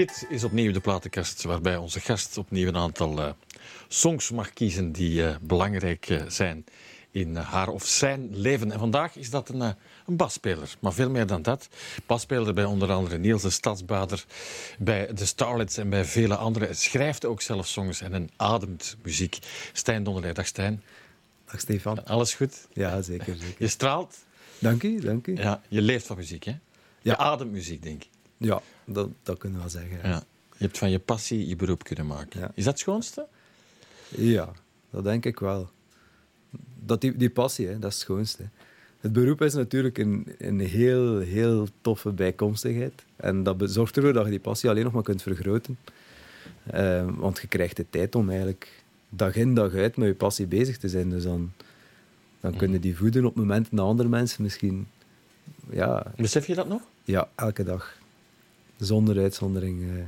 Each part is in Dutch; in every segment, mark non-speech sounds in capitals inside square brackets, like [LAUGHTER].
Dit is opnieuw de platenkast waarbij onze gast opnieuw een aantal uh, songs mag kiezen die uh, belangrijk uh, zijn in haar of zijn leven. En vandaag is dat een, een basspeler, maar veel meer dan dat. Basspeler bij onder andere Niels de Stadsbader, bij de Starlets en bij vele anderen. Schrijft ook zelf songs en een ademt muziek. Stijn Donnerlei, dag Stijn. Dag Stefan. Alles goed? Ja, zeker. zeker. Je straalt. Dank u, dank u. Ja, je leeft van muziek, hè? Je ademt muziek, denk ik. Ja, dat, dat kunnen we wel zeggen. Ja. Je hebt van je passie je beroep kunnen maken. Ja. Is dat het schoonste? Ja, dat denk ik wel. Dat die, die passie, hè, dat is het schoonste. Het beroep is natuurlijk een, een heel, heel toffe bijkomstigheid. En dat zorgt ervoor dat je die passie alleen nog maar kunt vergroten. Eh, want je krijgt de tijd om eigenlijk dag in dag uit met je passie bezig te zijn. Dus dan, dan kun je die voeden op momenten dat andere mensen misschien... Ja, Besef je dat nog? ja elke dag. Zonder uitzondering. eh,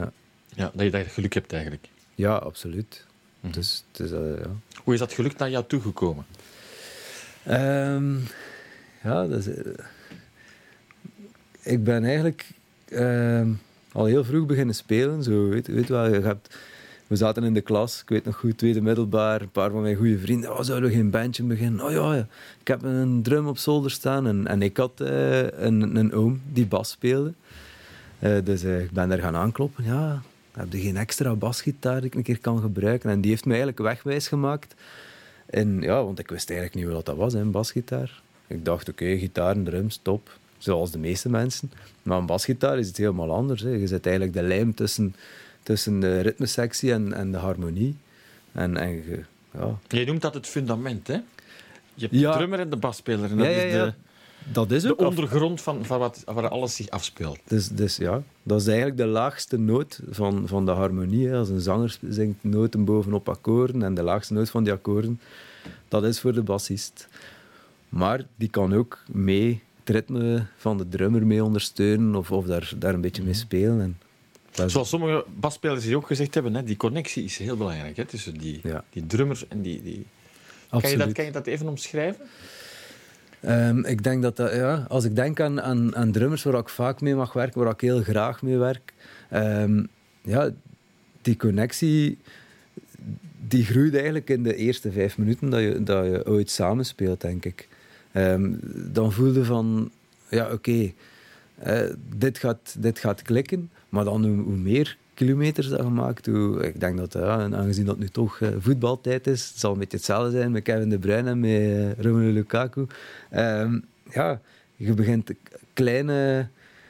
ja. Ja, dat je dat geluk hebt eigenlijk. Ja, absoluut. Dus, ja. Hoe is dat geluk naar jou toegekomen? Ehm, ja, dat is, eh, ik ben eigenlijk ehm, al heel vroeg beginnen spelen. Zo, weet, weet wel, je hebt, we zaten in de klas, ik weet nog goed, tweede middelbaar. Een paar van mijn goede vrienden. Oh, zouden we geen bandje beginnen? Oh ja, ik heb een drum op zolder staan. En, en ik had eh, een, een oom die bas speelde. Eh, dus eh, ik ben daar gaan aankloppen. Ja, heb je geen extra basgitaar die ik een keer kan gebruiken? En die heeft me eigenlijk wegwijs gemaakt. En ja, want ik wist eigenlijk niet wat dat was, een basgitaar. Ik dacht, oké, gitaar en drums, top. Zoals de meeste mensen. Maar een basgitaar is iets helemaal anders. Hè. Je zet eigenlijk de lijm tussen, tussen de ritmesectie en, en de harmonie. En, en je, ja. Je noemt dat het fundament, hè? Je hebt Ja. de drummer en de basspeler. En dat Ja, is de, Dat is ook ondergrond van, van wat, waar alles zich afspeelt. Dus, dus ja, dat is eigenlijk de laagste noot van, van de harmonie. Als een zanger zingt noten bovenop akkoorden en de laagste noot van die akkoorden, dat is voor de bassist. Maar die kan ook mee het ritme van de drummer mee ondersteunen of, of daar, daar een beetje mee spelen. En Zoals sommige basspelers hier ook gezegd hebben, hè, die connectie is heel belangrijk hè, tussen die, Ja. die drummer en die... die... Kan, je dat, kan je dat even omschrijven? Ehm, ik denk dat dat, ja, als ik denk aan, aan, aan drummers waar ik vaak mee mag werken, waar ik heel graag mee werk, ehm, ja, die connectie die groeit eigenlijk in de eerste vijf minuten dat je, dat je ooit samenspeelt, denk ik. Ehm, dan voelde van, ja, oké, eh, dit, gaat, dit gaat klikken, maar dan hoe, hoe meer kilometers dat je maakt, hoe, ik denk dat, ja, en aangezien dat nu toch eh, voetbaltijd is, het zal een beetje hetzelfde zijn met Kevin De Bruyne en met eh, Romelu Lukaku. Ehm, ja, je begint kleine...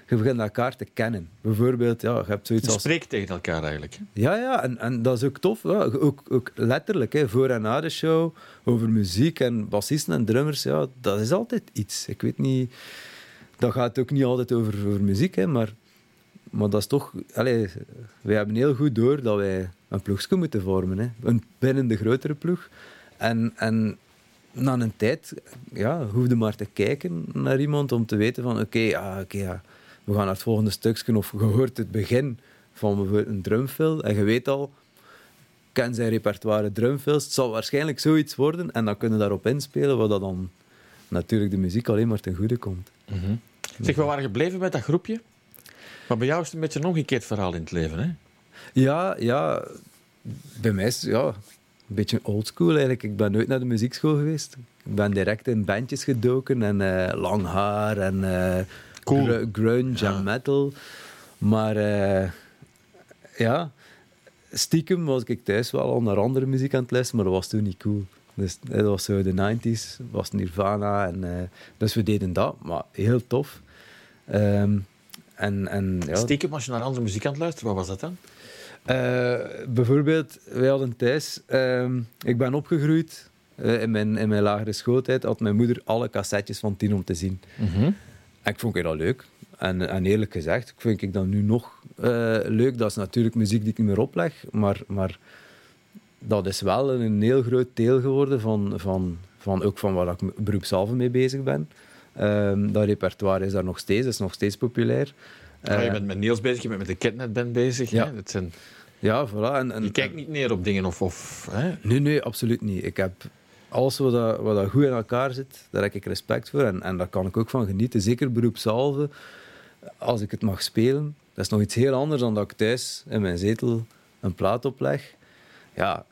Je begint elkaar te kennen. Bijvoorbeeld, ja, je hebt zoiets Je als... spreekt tegen elkaar eigenlijk. Ja, ja en, en dat is ook tof. Ja. Ook, ook letterlijk, hè, voor en na de show, over muziek en bassisten en drummers. Ja, dat is altijd iets. Ik weet niet... Dat gaat ook niet altijd over, over muziek, hè, maar, maar dat is toch... Allez, wij hebben heel goed door dat wij een ploegje moeten vormen. Hè. Een, binnen de grotere ploeg. En, en na een tijd ja, hoefde maar te kijken naar iemand om te weten van... Oké, ja, oké, ja, we gaan naar het volgende stukje. Of je hoort het begin van bijvoorbeeld een drumfill en je weet al, ken zijn repertoire drumfills. Het zal waarschijnlijk zoiets worden en dan kunnen we daarop inspelen, wat dan natuurlijk de muziek alleen maar ten goede komt. Zeg, we waren gebleven met dat groepje. Maar bij jou is het een beetje een omgekeerd verhaal in het leven. Hè? Ja, ja, bij mij is het ja, een beetje oldschool eigenlijk. Ik ben nooit naar de muziekschool geweest. Ik ben direct in bandjes gedoken en eh, lang haar en Cool. gr- grunge Ja. en metal. Maar eh, ja, stiekem was ik thuis wel al naar andere muziek aan het luisteren, maar dat was toen niet cool. Dus dat was zo de 90s, was Nirvana. En, dus we deden dat, maar heel tof. Ehm, en, en, ja, Stiekem, als je naar andere muziek aan het luisteren, wat was dat dan? eh, bijvoorbeeld, wij hadden thuis... ehm, ik ben opgegroeid eh, in, mijn, in mijn lagere schooltijd. Had mijn moeder alle cassettes van tien om te zien. En ik vond dat leuk. En, en eerlijk gezegd, ik vind ik dat nu nog eh, leuk. Dat is natuurlijk muziek die ik niet meer opleg. Maar, maar dat is wel een heel groot deel geworden van, van, van, ook van waar ik beroepshalve mee bezig ben. Ehm, dat repertoire is daar nog steeds, is nog steeds populair. Ja, je Eh, bent met Niels bezig, je bent met de Catnet Band bezig. Ja. Hè? Dat zijn, ja, voilà. En, en, je kijkt niet neer op dingen of... of hè? Nee, nee, absoluut niet. Ik heb alles wat, dat, wat dat goed in elkaar zit, daar heb ik respect voor. En, en daar kan ik ook van genieten. Zeker beroepshalve, als ik het mag spelen. Dat is nog iets heel anders dan dat ik thuis in mijn zetel een plaat opleg. Ja,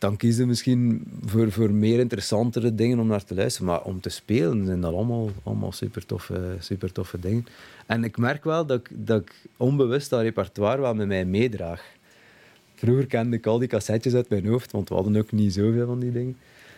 dan kies je misschien voor, voor meer interessantere dingen om naar te luisteren. Maar om te spelen zijn dat allemaal, allemaal super, toffe, super toffe dingen. En ik merk wel dat ik, dat ik onbewust dat repertoire wel met mij meedraag. Vroeger kende ik al die cassettes uit mijn hoofd, want we hadden ook niet zoveel van die dingen.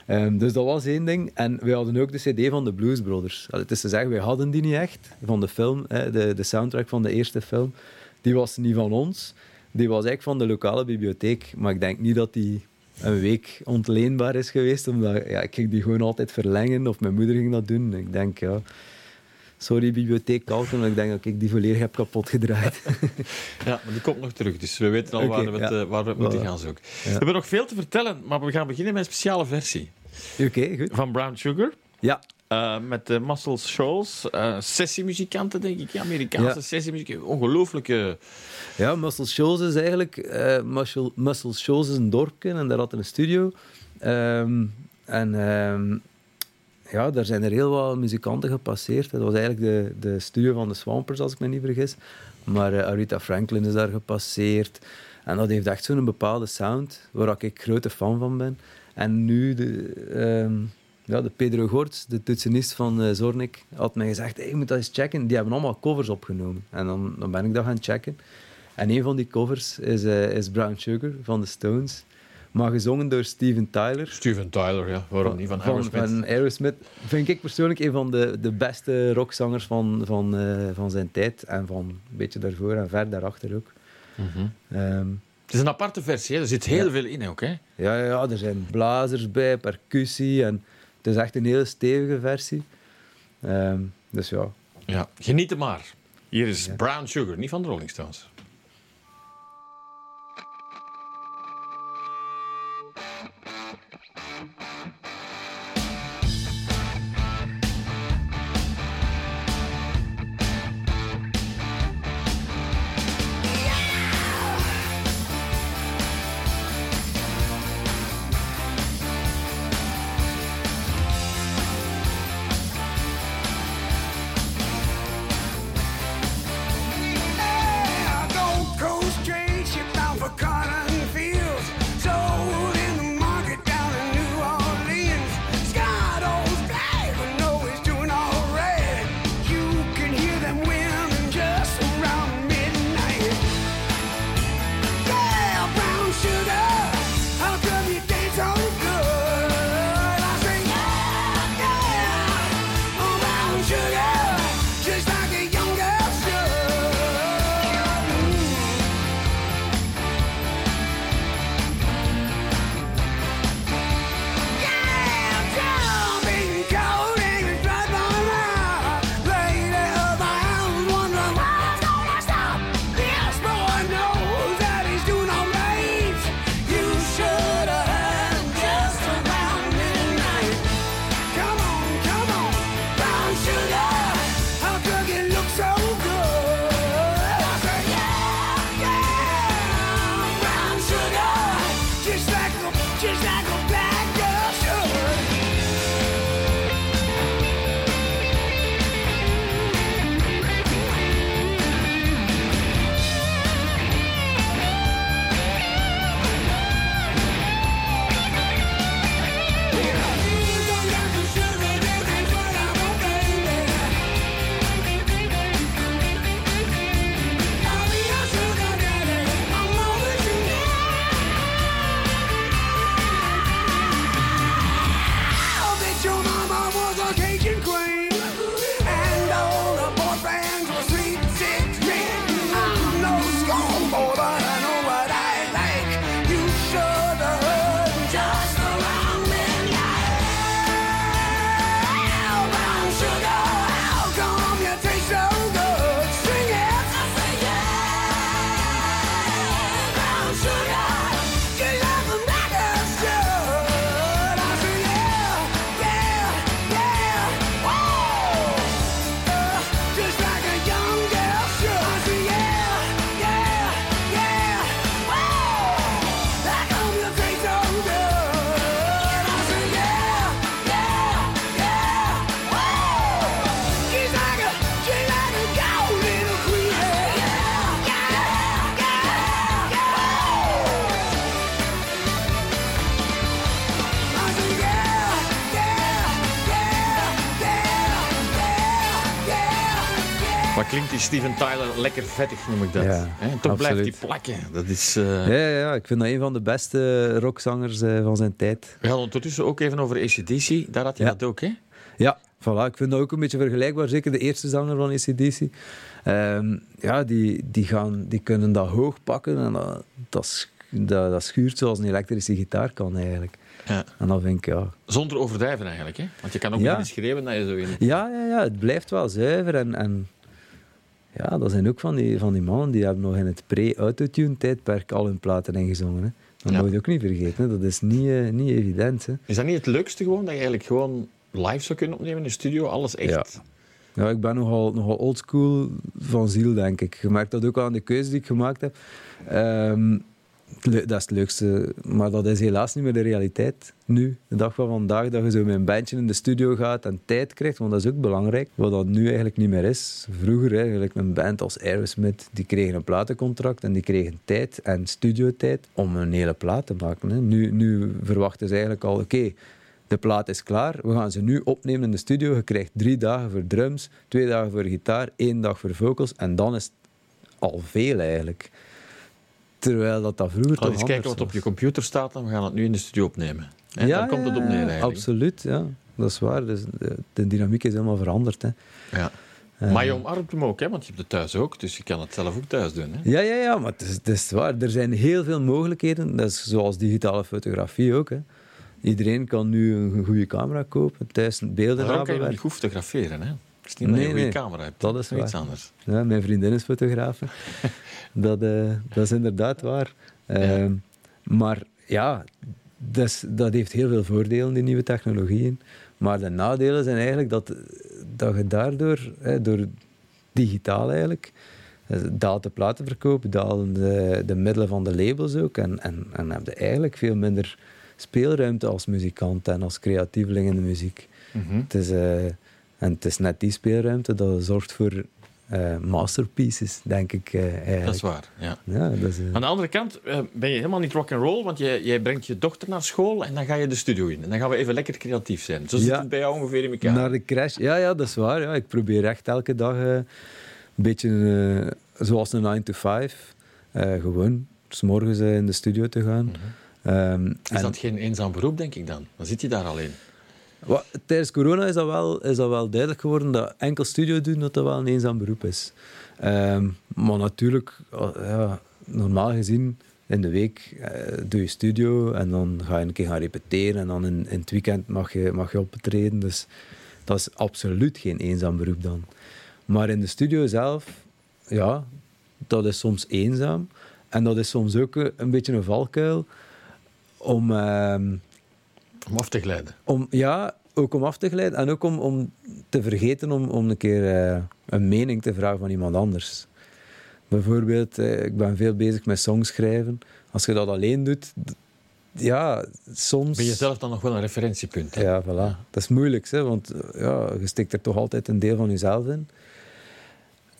Um, dus dat was één ding. En we hadden ook de cd van de Blues Brothers. Het is te zeggen, wij hadden die niet echt, van de film, de, de soundtrack van de eerste film. Die was niet van ons. Die was eigenlijk van de lokale bibliotheek. Maar ik denk niet dat die een week ontleenbaar is geweest. Omdat ja, ik ging die gewoon altijd verlengen. Of mijn moeder ging dat doen. Ik denk, ja... Sorry, bibliotheek Kalten, maar ik denk dat ik die volledig heb kapot gedraaid. [LAUGHS] ja, maar die komt nog terug, dus we weten al waar, we het, eh, waar we moeten gaan zoeken. We hebben nog veel te vertellen, maar we gaan beginnen met een speciale versie. Oké, goed. Van Brown Sugar. Ja. Uh, met de Muscle Shoals, uh, sessiemuzikanten, denk ik. Amerikaanse ja. sessiemuzikanten. Ongelooflijke... Ja, Muscle Shoals is eigenlijk... Uh, Muscle, Muscle Shoals is een dorpje en daar had een studio. Um, en um, ja, daar zijn er heel wat muzikanten gepasseerd. Dat was eigenlijk de, de studio van de Swampers, als ik me niet vergis. Maar uh, Aretha Franklin is daar gepasseerd. En dat heeft echt zo'n bepaalde sound, waar ik grote fan van ben. En nu, de, um, ja, de Pedro Gortz, de toetsenist van uh, Zornik, had mij gezegd, hey, je moet dat eens checken. Die hebben allemaal covers opgenomen. En dan, dan ben ik dat gaan checken. En een van die covers is, uh, is Brown Sugar van de Stones maar gezongen door Steven Tyler. Steven Tyler, ja. Waarom niet? Van Aerosmith. Van, van Aerosmith. Vind ik persoonlijk een van de, de beste rockzangers van, van, uh, van zijn tijd. En van een beetje daarvoor en ver daarachter ook. Mm -hmm. um, het is een aparte versie, hè? er zit heel ja. veel in ook. Hè? Ja, ja, er zijn blazers bij, percussie. En het is echt een hele stevige versie. Um, dus ja. ja. Geniet er maar. Hier is. Brown Sugar, niet van de Rolling Stones. Steven Tyler lekker vettig, noem ik dat. Ja, Hè, toch blijft die plakken. Dat is... eh, Ja, ja, ja, ik vind dat een van de beste rockzangers eh, van zijn tijd. We hadden ondertussen ook even over ACDC. Daar had je Ja. dat ook, hè? Ja, voilà. Ik vind dat ook een beetje vergelijkbaar. Zeker de eerste zanger van ACDC. Ehm, ja, die, die, gaan, die kunnen dat hoog pakken en dat, dat, sch- dat, dat schuurt zoals een elektrische gitaar kan eigenlijk. Ja. En dan vind ik, ja... Zonder overdrijven eigenlijk, hè? Want je kan ook Ja. niet schreeuwen dat je zo in... Ja, ja, ja, het blijft wel zuiver. En, en ja, dat zijn ook van die, van die mannen die hebben nog in het pre-autotune-tijdperk al hun platen ingezongen. Hè. Dat Ja. moet je ook niet vergeten. Hè. Dat is niet, eh, niet evident. Hè. Is dat niet het leukste gewoon? Dat je eigenlijk gewoon live zou kunnen opnemen in de studio? Alles echt? Ja, ik ben nogal, nogal oldschool van ziel, denk ik. Je merkt dat ook aan de keuze die ik gemaakt heb. Ehm, dat is het leukste, maar dat is helaas niet meer de realiteit nu. De dag van vandaag, dat je zo met een bandje in de studio gaat en tijd krijgt, want dat is ook belangrijk. Wat dat nu eigenlijk niet meer is. Vroeger, eigenlijk een band als Aerosmith, die kregen een platencontract en die kregen tijd en studiotijd om een hele plaat te maken. Nu, nu verwachten ze eigenlijk al, oké, de plaat is klaar. We gaan ze nu opnemen in de studio. Je krijgt drie dagen voor drums, twee dagen voor gitaar, één dag voor vocals. En dan is het al veel eigenlijk. Terwijl dat, dat vroeger toch eens kijken wat op je was. computer staat en we gaan het nu in de studio opnemen. Hè? Daar komt het op neer eigenlijk. Absoluut, ja. Dat is waar. Dus de, de dynamiek is helemaal veranderd. Hè. Ja. Eh, Maar je omarmt hem ook, hè? want je hebt het thuis ook, dus je kan het zelf ook thuis doen. Hè? Ja, ja, ja, maar het is, het is waar. Er zijn heel veel mogelijkheden. Dat is zoals digitale fotografie ook. Hè. Iedereen kan nu een goede camera kopen, thuis beelden Daarom kan je niet goed fotograferen. Hè? Het is niet dat je Nee, een nee. camera hebt. Dat is iets anders. Ja, mijn vriendin is fotograaf. [LAUGHS] dat, eh, dat is inderdaad waar. Ehm, Maar ja, dat, is- dat heeft heel veel voordelen, die nieuwe technologieën. Maar de nadelen zijn eigenlijk dat, dat je daardoor, hè, door digitaal eigenlijk, eh, daalt de platenverkoop, dalen de, de middelen van de labels ook. En, en, en heb je eigenlijk veel minder speelruimte als muzikant en als creatieveling in de muziek. Mhm. Het is, eh, en het is net die speelruimte dat zorgt voor eh, masterpieces, denk ik. eh, eigenlijk. Dat is waar. Ja. Ja, dat is, eh, Aan de andere kant eh, ben je helemaal niet rock and roll, want jij, jij brengt je dochter naar school en dan ga je de studio in. En dan gaan we even lekker creatief zijn. Zo zit Ja. het bij jou ongeveer in elkaar. Naar de crash. Ja, ja, dat is waar. Ja. Ik probeer echt elke dag eh, een beetje eh, zoals een 9 to 5. eh, gewoon, s morgens in de studio te gaan. Mhm. Ehm, Is en- dat geen eenzaam beroep, denk ik dan? Dan zit je daar alleen. Wa- Tijdens corona is dat, wel, is dat wel duidelijk geworden dat enkel studio doen dat dat wel een eenzaam beroep is. Ehm, maar natuurlijk, ja, normaal gezien, in de week eh, doe je studio en dan ga je een keer gaan repeteren en dan in, het weekend mag je, mag je optreden. Dus dat is absoluut geen eenzaam beroep dan. Maar in de studio zelf, ja, dat is soms eenzaam. En dat is soms ook een beetje een valkuil om... ehm, Om af te glijden. om, ja, ook om af te glijden en ook om, om te vergeten om, om een keer eh, een mening te vragen van iemand anders. Bijvoorbeeld, eh, ik ben veel bezig met songschrijven. Als je dat alleen doet, ja, soms... Ben je zelf dan nog wel een referentiepunt? hè? Ja, voilà. Dat is moeilijk, hè, want ja, je steekt er toch altijd een deel van jezelf in.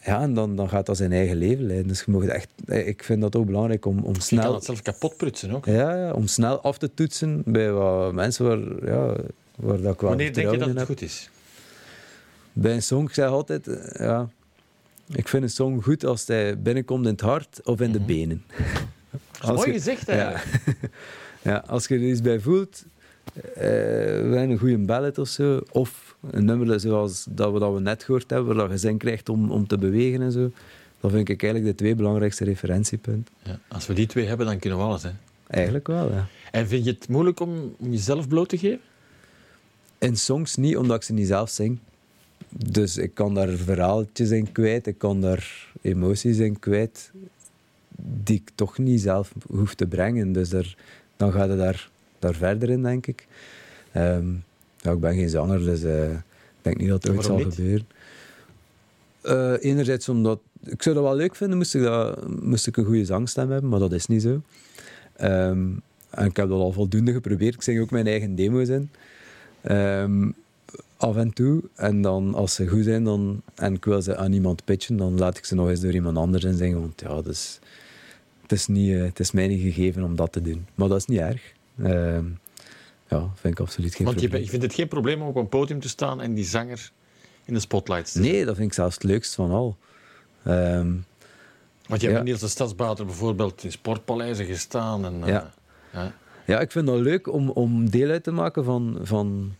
Ja, en dan, dan gaat dat zijn eigen leven leiden. Dus je mag echt, eh, ik vind dat ook belangrijk om, om Je kan snel... het zelf kapot prutsen ook. Ja, ja, om snel af te toetsen bij wat mensen waar, ja, waar dat ik wel Wanneer denk je dat het heb. goed is? Bij een song, ik zeg altijd, eh, ja, ik vind een song goed als hij binnenkomt in het hart of in de Mhm. benen. [LAUGHS] Dat is mooi gezegd eigenlijk. [LAUGHS] Ja, als je er iets bij voelt, eh een goede ballad of zo, of een nummer zoals dat we, dat we net gehoord hebben, waar dat je zin krijgt om, om te bewegen en zo, dat vind ik eigenlijk de twee belangrijkste referentiepunten. Ja, als we die twee hebben, dan kunnen we alles. Hè. Eigenlijk wel, ja. En vind je het moeilijk om, om jezelf bloot te geven? In songs niet, omdat ik ze niet zelf zing. Dus ik kan daar verhaaltjes in kwijt, ik kan daar emoties in kwijt, die ik toch niet zelf hoef te brengen. Dus daar, dan gaat het daar, daar verder in, denk ik. Ehm, ja, ik ben geen zanger, dus eh, ik denk niet dat het ooit zal niet? gebeuren. Eh, enerzijds omdat... Ik zou dat wel leuk vinden, moest ik, dat, moest ik een goede zangstem hebben, maar dat is niet zo. Ehm, en ik heb dat al voldoende geprobeerd. Ik zing ook mijn eigen demo's in. Ehm, af en toe. En dan, als ze goed zijn dan, en ik wil ze aan iemand pitchen, dan laat ik ze nog eens door iemand anders inzingen. Want ja, is, het, is niet, eh, het is mij niet gegeven om dat te doen. Maar dat is niet erg. Ehm, ja, vind ik absoluut geen Want je, probleem. je vindt het geen probleem om op een podium te staan en die zanger in de spotlight te? Nee, dat vind ik zelfs het leukst van al. Ehm, Want je hebt Ja. Niels de Stadsbater bijvoorbeeld in sportpaleizen gestaan. En, eh, Ja. ja. ja, ik vind dat leuk om, om deel uit te maken van, van,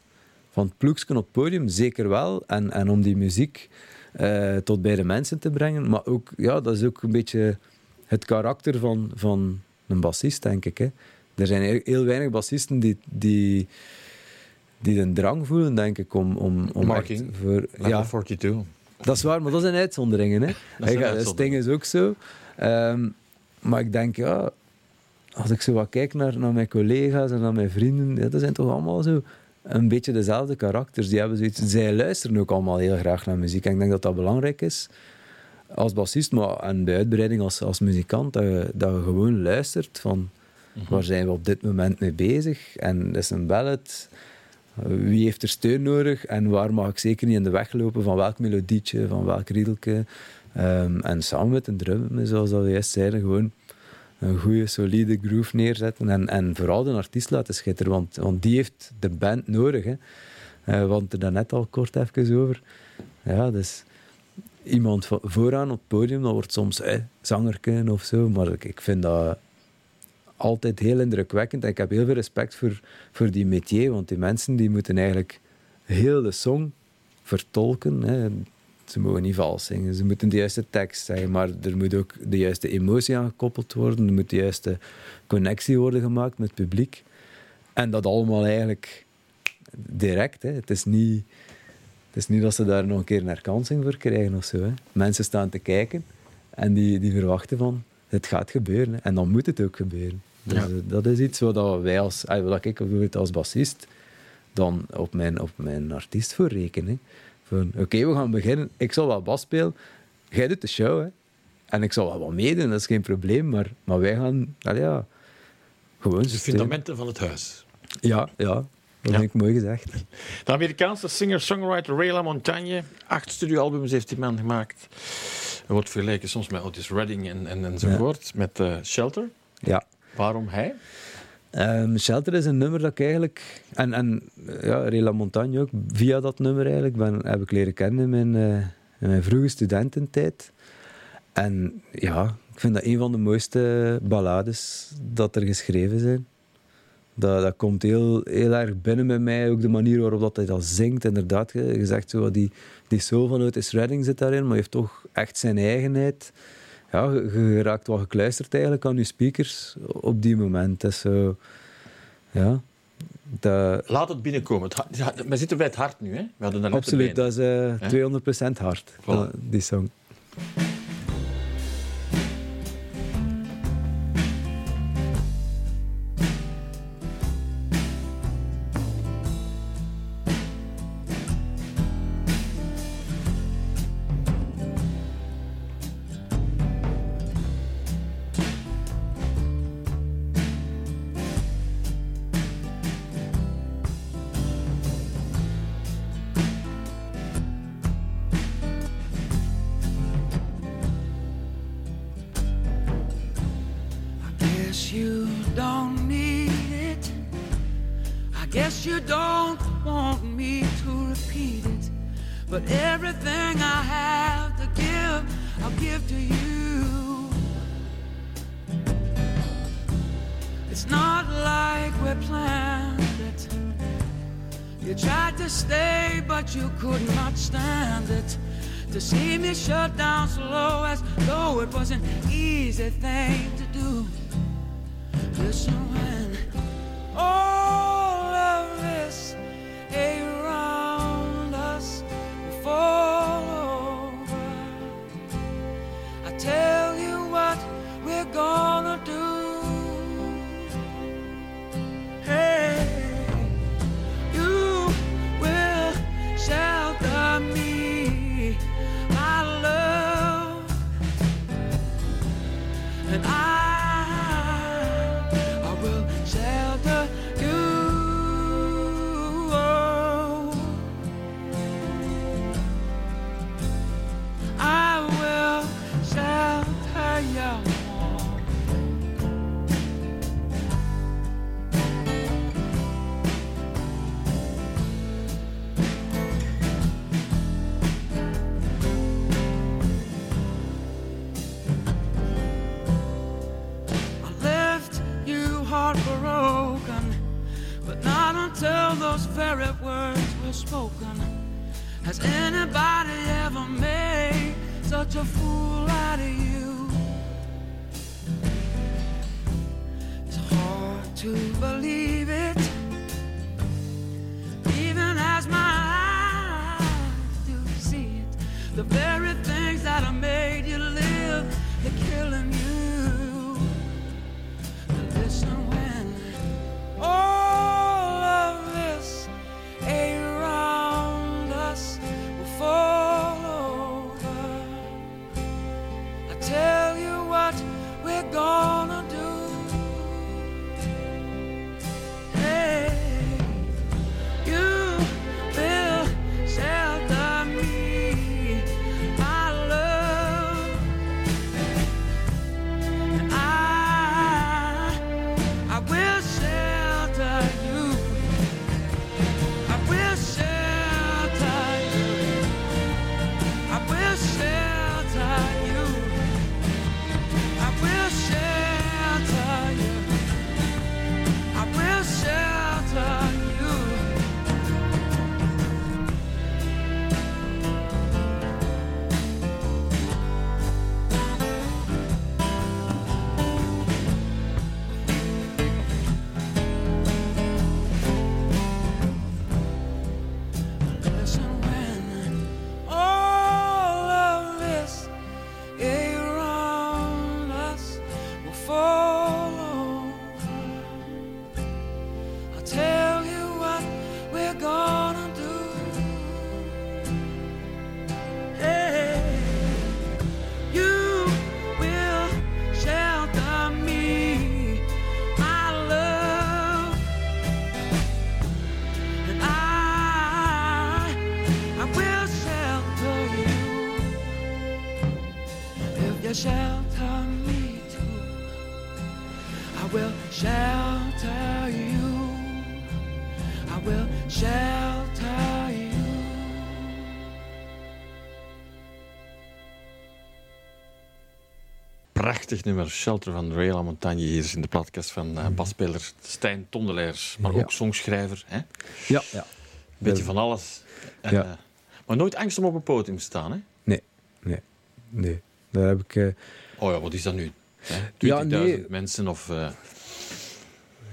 van het ploegsken op het podium, zeker wel. En, en om die muziek eh, tot bij de mensen te brengen. Maar ook, ja, dat is ook een beetje het karakter van, van een bassist, denk ik. Hè. Er zijn heel, weinig bassisten die, die, die de drang voelen, denk ik, om, om, om voor... Ja, 42. dat is waar, maar dat zijn uitzonderingen. Hè. zijn Ik ga- uitzonderingen. Sting is ook zo. Ehm, maar ik denk, ja, als ik zo wat kijk naar, naar mijn collega's en naar mijn vrienden, ja, dat zijn toch allemaal zo een beetje dezelfde karakters. Die hebben zoiets, zij luisteren ook allemaal heel graag naar muziek. En ik denk dat dat belangrijk is als bassist, maar en bij uitbreiding als, als muzikant, dat je, dat je gewoon luistert van waar zijn we op dit moment mee bezig? En is een ballad. Wie heeft er steun nodig en waar mag ik zeker niet in de weg lopen van welk melodietje, van welk riedelke. Ehm, en samen met een drum, zoals dat we juist zeiden, gewoon een goede, solide groove neerzetten. En, en vooral de artiest laten schitteren, want, want die heeft de band nodig. Hè. Eh, we hadden het er daarnet al kort even over. Ja, dus iemand vooraan op het podium, dat wordt soms eh, zangerken of zo, maar ik, ik vind dat altijd heel indrukwekkend. En ik heb heel veel respect voor, voor die métier, want die mensen die moeten eigenlijk heel de song vertolken. Hè. Ze mogen niet vals zingen, ze moeten de juiste tekst zeggen, maar er moet ook de juiste emotie aan gekoppeld worden, er moet de juiste connectie worden gemaakt met het publiek. En dat allemaal eigenlijk direct. Hè. Het, is niet, het is niet dat ze daar nog een keer een herkansing voor krijgen of zo. Mensen staan te kijken en die, die verwachten van het gaat gebeuren. En dan moet het ook gebeuren. Dus, Ja. eh, dat is iets wat wij als, eh, wat ik bijvoorbeeld als bassist dan op mijn, op mijn artiest voor reken. hè. Van, Oké, we gaan beginnen. Ik zal wel bas spelen. Jij doet de show. Hè. En ik zal wel wat meedoen, dat is geen probleem. Maar, maar wij gaan... allee, ja, gewoon... De fundamenten van het huis. Ja, ja. Dat Ja. vind ik mooi gezegd. De Amerikaanse singer-songwriter Ray LaMontagne. Acht studioalbums heeft die man gemaakt. Er wordt vergeleken soms met Otis Redding en, en, enzovoort. Met eh, Shelter. Ja. Waarom hij? Ehm, Shelter is een nummer dat ik eigenlijk... En, en ja, Rela Montagne ook. Via dat nummer eigenlijk ben, heb ik leren kennen in mijn, eh, in mijn vroege studententijd. En ja, ik vind dat een van de mooiste ballades dat er geschreven zijn. Dat, dat komt heel, heel erg binnen bij mij. Ook de manier waarop dat hij dat zingt. Inderdaad, je zegt zo, die, die soul van Otis Redding zit daarin, maar heeft toch echt zijn eigenheid. Ja, je, je raakt wel gekluisterd eigenlijk aan je speakers op die moment. Zo... Ja, dat, Laat het binnenkomen. Het ja, we zitten bij het hart nu. Hè? We hadden absoluut, dat is eh, 200% hard, Voilà. dat- die song. Prachtig nummer, Shelter van Ray La Montagne. Hier is in de podcast van eh basspeler Stijn Tondelaers, maar ook songschrijver. Hè? Een Ja, ja. beetje van alles. En, Ja. eh, maar nooit angst om op een podium te staan. Hè? Nee, nee, nee. Daar heb ik... eh, Oh ja, wat is dat nu? Hè? 20.000 Ja, nee. mensen of...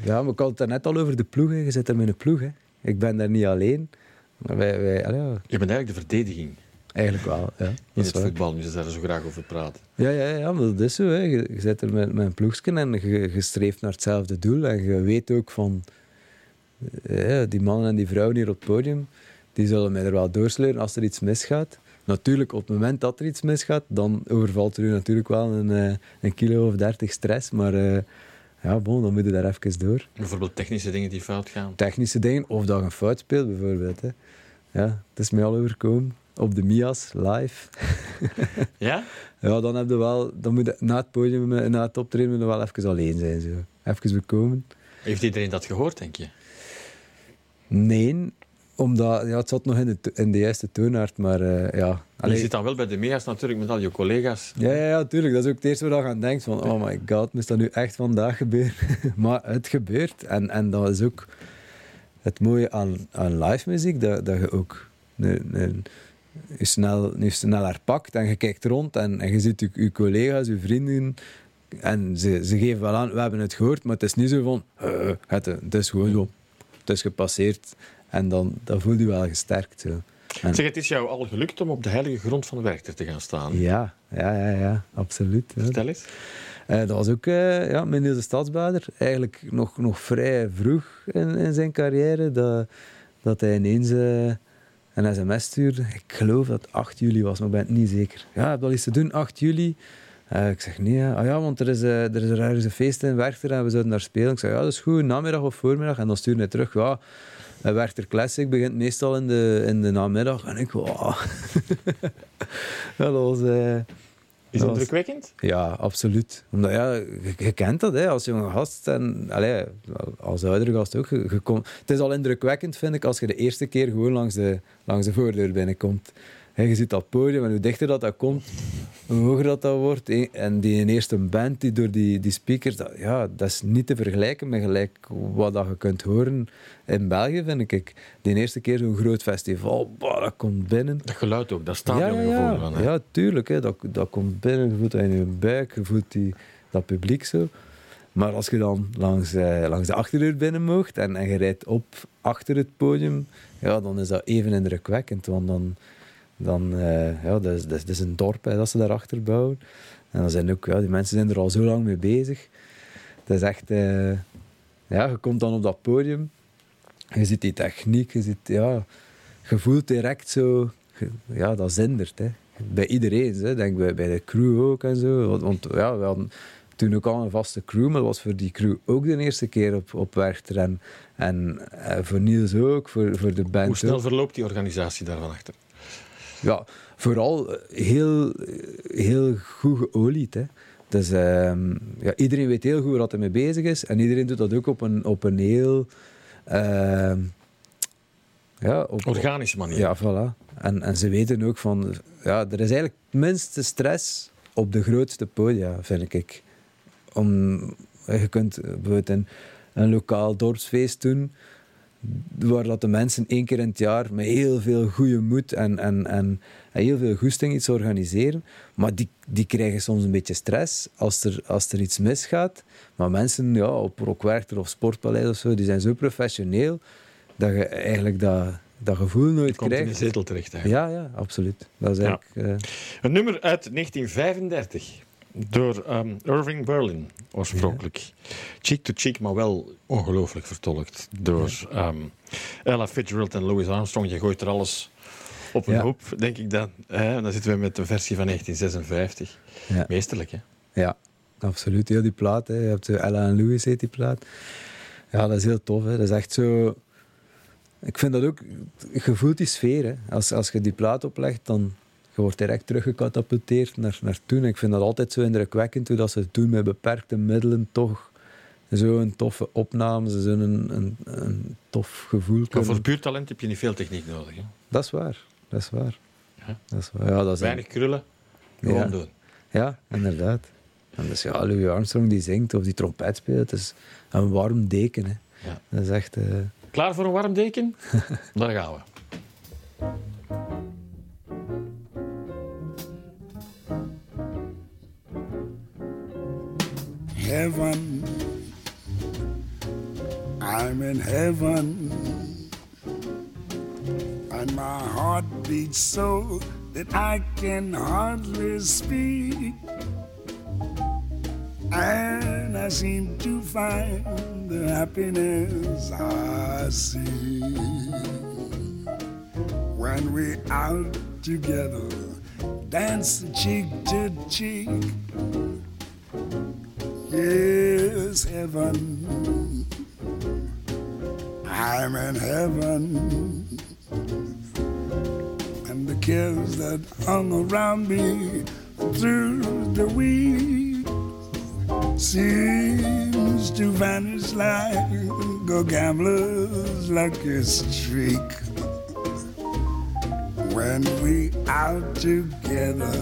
Ja, maar ik had het net al over de ploeg. Hè. Je zit er met een ploeg. Hè. Ik ben daar niet alleen. Maar wij, wij, je bent eigenlijk de verdediging eigenlijk wel. Ja, in het voetbal, nu ze daar zo graag over praten. Ja, ja, ja, maar dat is zo. Hè. Je, je zit er met, met een ploegsken en je, je streeft naar hetzelfde doel. En je weet ook van... eh, Ja, die mannen en die vrouwen hier op het podium, die zullen mij er wel doorsleuren als er iets misgaat. Natuurlijk, op het moment dat er iets misgaat, dan overvalt er u natuurlijk wel een, eh, een kilo of dertig stress. Maar eh, ja, bon, dan moet je daar even door. Bijvoorbeeld technische dingen die fout gaan. Technische dingen, of dat je een fout speelt bijvoorbeeld. Hè. Ja, het is mij al overkomen. Op de Mias, live. [LAUGHS] Ja? Ja, dan, heb je wel, dan moet je na het podium, eh, na het optreden, moet je wel even alleen zijn. Zo. Even bekomen. Heeft iedereen dat gehoord, denk je? Nee, omdat ja, het zat nog in de, in de juiste toonaard, maar eh, ja. Je zit dan wel bij de MEA's natuurlijk met al je collega's. ja, ja, ja, tuurlijk. Dat is ook het eerste waar je aan denkt. Van, oh my god, moest dat nu echt vandaag gebeuren? [LAUGHS] maar het gebeurt. En, en dat is ook het mooie aan, aan live muziek, dat, dat je ook een, een, je, snel, je sneller pakt en je kijkt rond en, en je ziet je, je collega's, je vrienden. En ze, ze geven wel aan, we hebben het gehoord, maar het is niet zo van, eh, het, het is gewoon zo, het is gepasseerd. En dan, dan voel je je wel gesterkt. Zo. En- Zeg, het is jou al gelukt om op de heilige grond van Werchter te gaan staan. ja, ja, ja, ja, absoluut. Vertel eens. Eh, dat was ook eh, ja, meneer de Stadsbader. Eigenlijk nog, nog vrij vroeg in, in zijn carrière dat, dat hij ineens een sms stuurde. Ik geloof dat het 8 juli was, maar ik ben het niet zeker. Ja, heb je al iets te doen? 8 juli? Eh, ik zeg nee. Ah ja, want er is, eh, er is ergens een feest in Werchter en we zouden daar spelen. Ik zeg ja, dat is goed, namiddag of voormiddag. En dan stuurde hij terug, ja, eh, Werchter Classic begint meestal in de, in de namiddag. En ik, wow. [LAUGHS] dat was... Is dat dat was- drukwekkend? ja, absoluut. Omdat ja, je, je kent dat hè, als jonge gast en als oudere gast ook. Je, je komt- het is al indrukwekkend, vind ik, als je de eerste keer gewoon langs de, langs de voordeur binnenkomt. Hè, je ziet dat podium en hoe dichter dat, dat komt, hoe hoger dat, dat wordt. En die eerste band die door die, die speakers, dat, ja, dat is niet te vergelijken met gelijk wat dat je kunt horen in België, vind ik. Die eerste keer zo'n groot festival, bah, dat komt binnen. Dat geluid ook, dat Ja, ja, stadiongevoel. ja. van, ja, tuurlijk. Hè. Dat, dat komt binnen, je voelt dat in je buik, je voelt die, dat publiek zo. Maar als je dan langs, eh, langs de achterdeur binnen mocht en, en je rijdt op achter het podium, ja, dan is dat even indrukwekkend. Want dan, dan eh, ja, dat is, dat, is, dat is een dorp hè, dat ze daarachter bouwen. En dan zijn ook, ja, die mensen zijn er al zo lang mee bezig. Dat is echt... eh, ja, je komt dan op dat podium, je ziet die techniek, je ziet... Ja, je voelt direct zo... Ja, dat zindert, hè. Bij iedereen, hè. Denk bij, bij de crew ook en zo. Want, want ja, we hadden toen ook al een vaste crew, maar dat was voor die crew ook de eerste keer op, op Werchter. En, en eh, voor Niels ook, voor, voor de band Hoe snel ook. verloopt die organisatie daarvan achter? Ja, vooral eh, heel, heel goed geolied. Hè. Dus ehm, ja, iedereen weet heel goed wat er mee bezig is. En iedereen doet dat ook op een, op een heel... ehm, ja, op, Organische manier. ja, voilà. En, en ze weten ook van... Ja, er is eigenlijk het minste stress op de grootste podia, vind ik. Om, je kunt bijvoorbeeld een, een lokaal dorpsfeest doen, waar dat de mensen één keer in het jaar met heel veel goede moed en, en, en, en heel veel goesting iets organiseren. Maar die, die krijgen soms een beetje stress als er, als er iets misgaat. Maar mensen ja, op Rockwerchter of Sportpaleis of zo, die zijn zo professioneel dat je eigenlijk dat, dat gevoel nooit Je komt in krijgt. de zetel terecht eigenlijk. Ja, ja, absoluut. Dat is Ja. eh, Een nummer uit 1935 door ehm, Irving Berlin, oorspronkelijk. Cheek to cheek, maar wel ongelooflijk vertolkt door ehm, Ella Fitzgerald en Louis Armstrong. Je gooit er alles op een Ja. hoop, denk ik dan. Hè? Dan zitten we met de versie van 1956. Ja. Meesterlijk, hè? Ja, absoluut. Heel die plaat. Hè. Je hebt eh, Ella en Louis heet die plaat. Ja, dat is heel tof. Hè. Dat is echt zo... Ik vind dat ook... Je voelt die sfeer. Hè. Als, als je die plaat oplegt, dan... Je wordt direct teruggecatapulteerd naar, naar toen. Ik vind dat altijd zo indrukwekkend hoe dat ze het doen met beperkte middelen toch zo'n toffe opname, zo'n een, een, een tof gevoel Maar kunnen. voor puur talent heb je niet veel techniek nodig. Hè? Dat is waar. Dat is waar. Ja. Dat is waar. Ja, dat is Weinig krullen, gewoon Ja. doen. Ja, inderdaad. En dus ja, Louis Armstrong die zingt of die trompet speelt, het is een warm deken. Hè. Ja. Dat is echt... eh, Klaar voor een warm deken? [LAUGHS] Daar gaan we. Heaven. I'm in heaven. And my heart beats so that I can hardly speak. And I seem to find the happiness I see. When we're out together, dance cheek to cheek. Yes, heaven. I'm in heaven. And the cares that hung around me through the week seems to vanish like a gambler's lucky streak. When we out together,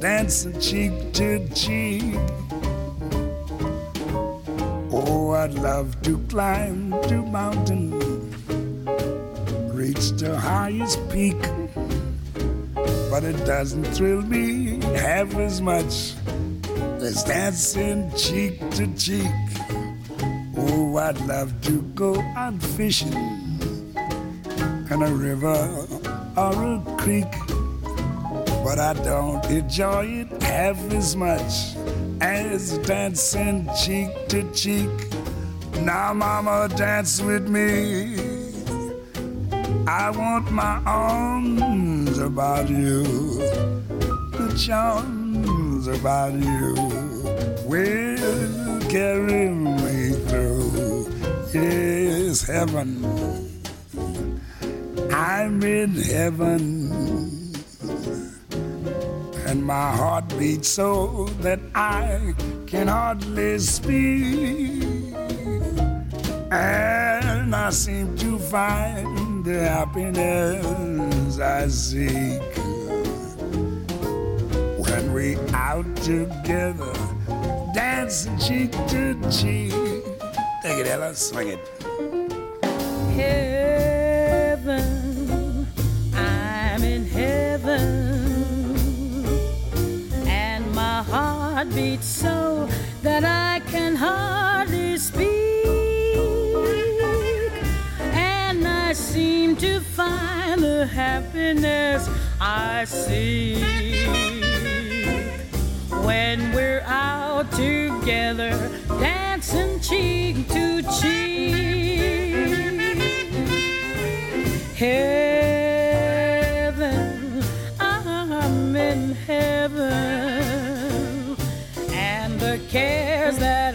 dancing cheek to cheek. I'd love to climb to mountain, reach the highest peak. But it doesn't thrill me half as much as dancing cheek to cheek. Oh, I'd love to go out fishing in a river or a creek. But I don't enjoy it half as much as dancing cheek to cheek. Now, mama, dance with me. I want my arms about you, the charms about you will carry me through. Yes, heaven. I'm in heaven and my heart beats so that I can hardly speak. And I seem to find the happiness I seek when we out together, dancing cheek to cheek. Take it, Ella, swing it. heaven. I'm in heaven. And my heart beats so that I can hardly to find the happiness I seek when we're out together, dancing cheek to cheek. Heaven, I'm in heaven, and the cares that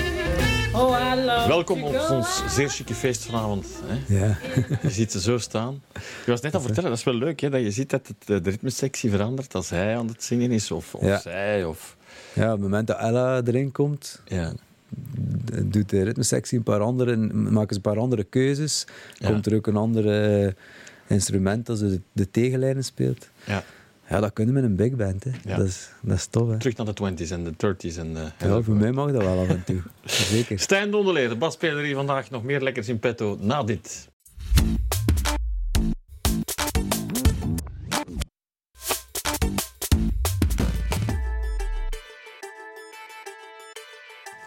Oh, I love Welkom op ons zeer chique feest vanavond. Hè? Ja. Je ziet ze zo staan. Je was net aan het vertellen, dat is wel leuk, hè, dat je ziet dat het, eh, de ritmesectie verandert als hij aan het zingen is, of, of Ja. zij. Of, ja, op het moment dat Ella erin komt, ja. doet de ritmesectie een paar andere, maken ze een paar andere keuzes. Ja. Komt er ook een ander eh, instrument ze de, de tegenlijnen speelt. Ja. Ja, dat kunnen we met een big band. Hè. Ja. Dat, is, dat is tof. Hè. Terug naar de 20s en de 30s. En, eh, Ja, voor mij mag dat wel af en toe. [LAUGHS] Zeker. Stijn Donderleer, de basspeler hier vandaag. Nog meer lekkers in petto na dit.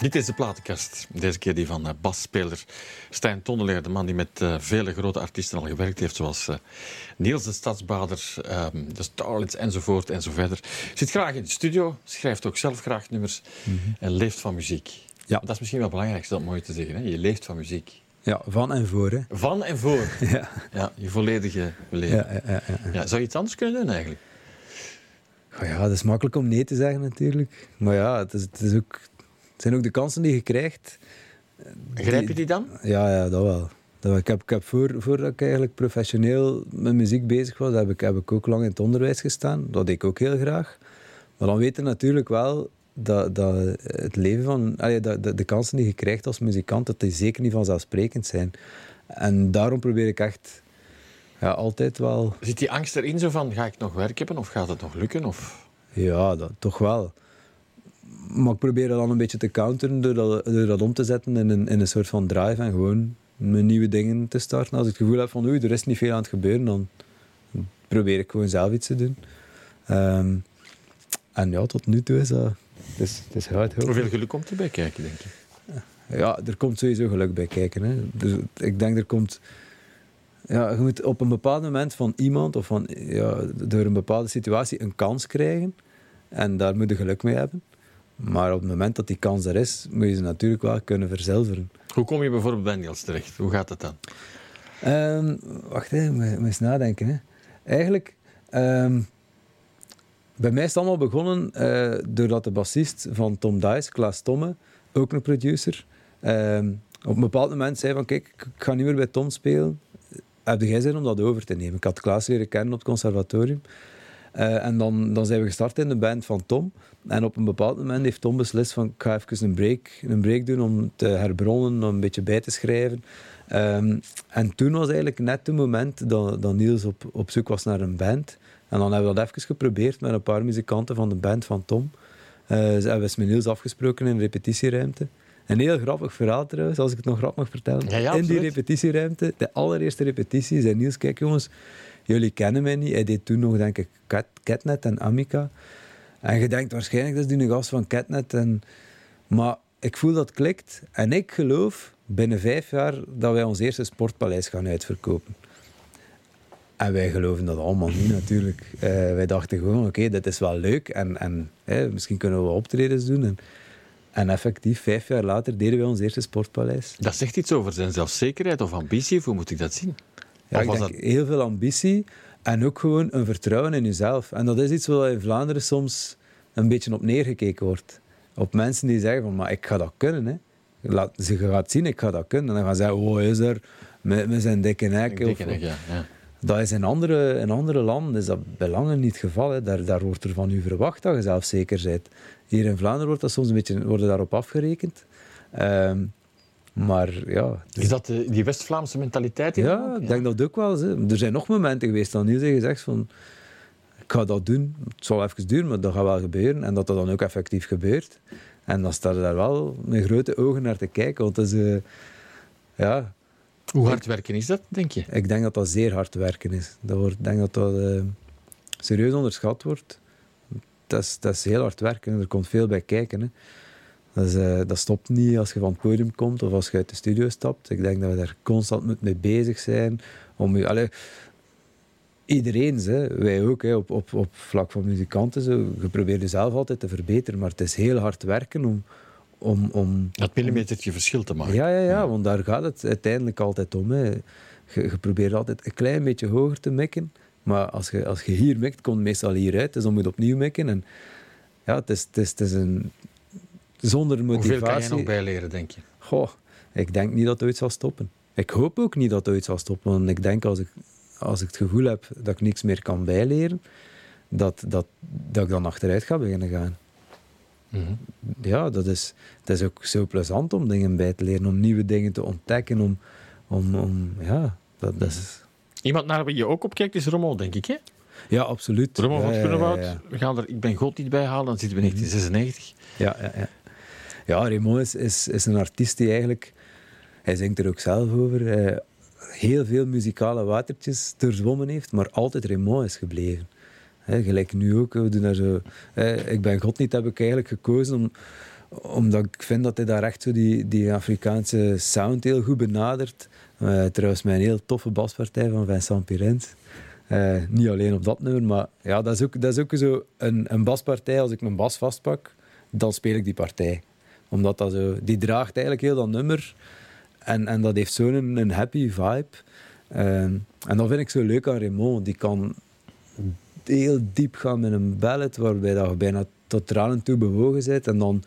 Dit is de platenkast. Deze keer die van eh, basspeler Stijn Tonneleer, de man die met eh, vele grote artiesten al gewerkt heeft, zoals eh, Niels de Stadsbader, ehm, de Starlets enzovoort en zo verder. Zit graag in de studio, schrijft ook zelf graag nummers en leeft van muziek. Ja. Dat is misschien wel belangrijk, is dat mooi te zeggen. Hè? Je leeft van muziek. Ja, van en voor. Hè. Van en voor. [LAUGHS] Ja. Ja, je volledige leven. Ja, ja, ja, ja. Ja, zou je iets anders kunnen doen eigenlijk? Goh, ja, dat is makkelijk om nee te zeggen natuurlijk. Maar ja, het, is, het, is ook, het zijn ook de kansen die je krijgt. Grijp je die dan? Ja, ja dat wel. Ik heb, ik heb voor, voordat ik eigenlijk professioneel met muziek bezig was, heb ik, heb ik ook lang in het onderwijs gestaan. Dat deed ik ook heel graag. Maar dan weet je natuurlijk wel dat, dat het leven van... allee, dat, dat de kansen die je krijgt als muzikant, dat die zeker niet vanzelfsprekend zijn. En daarom probeer ik echt ja, altijd wel... Zit die angst erin zo van, ga ik nog werk hebben of gaat het nog lukken? Of... Ja, dat, toch wel. Maar ik probeer dat dan een beetje te counteren door dat, door dat om te zetten in een, in een soort van drive en gewoon met nieuwe dingen te starten. Als ik het gevoel heb van oei, er is niet veel aan het gebeuren, dan probeer ik gewoon zelf iets te doen. Ehm, en ja, tot nu toe is dat... Het is, het is hard. Hoeveel geluk komt erbij kijken, denk je? Ja, er komt sowieso geluk bij kijken. Hè. Dus ik denk er komt. Ja, je moet op een bepaald moment van iemand of van, ja, door een bepaalde situatie een kans krijgen. En daar moet je geluk mee hebben. Maar op het moment dat die kans er is, moet je ze natuurlijk wel kunnen verzilveren. Hoe kom je bijvoorbeeld bij Niels terecht? Hoe gaat het dan? Ehm, wacht, hè, moet, moet eens nadenken. Hè. Eigenlijk, ehm, bij mij is het allemaal begonnen eh, doordat de bassist van Tom Dice, Klaas Tomme, ook een producer, ehm, op een bepaald moment zei van kijk, ik ga niet meer bij Tom spelen. Heb jij zin om dat over te nemen? Ik had Klaas leren kennen op het conservatorium. Eh, en dan, dan zijn we gestart in de band van Tom. En op een bepaald moment heeft Tom beslist van ik ga even een break, een break doen om te herbronnen, om een beetje bij te schrijven. Ehm, en toen was eigenlijk net het moment dat, dat Niels op, op zoek was naar een band. En dan hebben we dat even geprobeerd met een paar muzikanten van de band van Tom. Eh, ze hebben eens met Niels afgesproken in een repetitieruimte. Een heel grappig verhaal trouwens, als ik het nog grap mag vertellen. Ja, ja, in die repetitieruimte, de allereerste repetitie, zei Niels, kijk jongens, jullie kennen mij niet. Hij deed toen nog, denk ik, Cat, Catnet en Amica. En je denkt waarschijnlijk, dat is die gast van Catnet. En... Maar ik voel dat klikt. En ik geloof binnen vijf jaar dat wij ons eerste sportpaleis gaan uitverkopen. En wij geloven dat allemaal niet natuurlijk. Eh, wij dachten gewoon, oké, dit is wel leuk. En, en misschien kunnen we optredens doen. En En effectief, vijf jaar later deden wij ons eerste sportpaleis. Dat zegt iets over zijn zelfzekerheid of ambitie, hoe moet ik dat zien? Ja, Of ik was denk dat- heel veel ambitie en ook gewoon een vertrouwen in jezelf. En dat is iets wat in Vlaanderen soms een beetje op neergekeken wordt. Op mensen die zeggen van, maar ik ga dat kunnen. Hè. Laat, ze gaat zien, ik ga dat kunnen. En dan gaan ze zeggen, oh, is er met, met zijn dikke nek. Of- ja, ja. Dat is in andere, in andere landen is dat bij lange niet het geval. Hè. Daar, daar wordt er van u verwacht dat je zelfzeker bent. Hier in Vlaanderen wordt dat soms een beetje worden daarop afgerekend. Ehm, maar ja, Is dat de- die West-Vlaamse mentaliteit? ja, ik denk dat ook wel. Hè. Er zijn nog momenten geweest dat Niels heeft gezegd van ik ga dat doen. Het zal even duren, maar dat gaat wel gebeuren. En dat dat dan ook effectief gebeurt. En dan staat er daar wel met grote ogen naar te kijken. Want dat is, eh, ja, Hoe hard werken is dat, denk je? ik denk dat dat zeer hard werken is. Dat wordt, ik denk dat dat eh, serieus onderschat wordt. Dat is, dat is heel hard werken. Er komt veel bij kijken. Hè. Eh, dat stopt niet als je van het podium komt of als je uit de studio stapt. Ik denk dat we daar constant mee bezig zijn. Om, je- iedereen, hè, wij ook, hè, op, op, op vlak van muzikanten. Zo, je probeert jezelf altijd te verbeteren, maar het is heel hard werken om... om, om Dat millimetertje verschil te maken. ja, ja, ja, want daar gaat het uiteindelijk altijd om. Hè. Je, je probeert altijd een klein beetje hoger te mikken. Maar als je, als je hier mikt, komt het meestal hieruit. Dus dan moet je opnieuw mikken. En ja, het is, het is, het is een... Zonder motivatie... Hoeveel kan je nog bijleren, denk je? Goh, ik denk niet dat het ooit zal stoppen. Ik hoop ook niet dat het ooit zal stoppen. Want ik denk als ik, als ik het gevoel heb dat ik niks meer kan bijleren, dat, dat, dat ik dan achteruit ga beginnen gaan. Mhm. Ja, dat is, dat is ook zo plezant om dingen bij te leren, om nieuwe dingen te ontdekken. Om, om, om, ja, dat, dat is... Iemand naar wie je ook op kijkt is Romo, denk ik. Hè? Ja, absoluut. Romo van Ja, We gaan er Ik ben God niet bij halen, dan zitten we in 1996. ja, ja. ja. Ja Raymond is, is, is een artiest die eigenlijk... Hij zingt er ook zelf over. eh, heel veel muzikale watertjes doorzwommen heeft, maar altijd Raymond is gebleven. Gelijk nu ook. We doen daar zo, ik ben God niet, heb ik eigenlijk gekozen om, omdat ik vind dat hij daar echt zo die, die Afrikaanse sound heel goed benadert. Eh, trouwens, een heel toffe baspartij van Vincent Pirens. Eh, niet alleen op dat nummer, maar ja, dat is ook, dat is ook zo een, een baspartij. Als ik mijn bas vastpak, dan speel ik die partij. Omdat dat zo, die draagt eigenlijk heel dat nummer. En, en dat heeft zo'n een, een happy vibe. Eh, en dat vind ik zo leuk aan Raymond. Die kan heel diep gaan met een ballad, waarbij dat je bijna tot tranen toe bewogen bent. En dan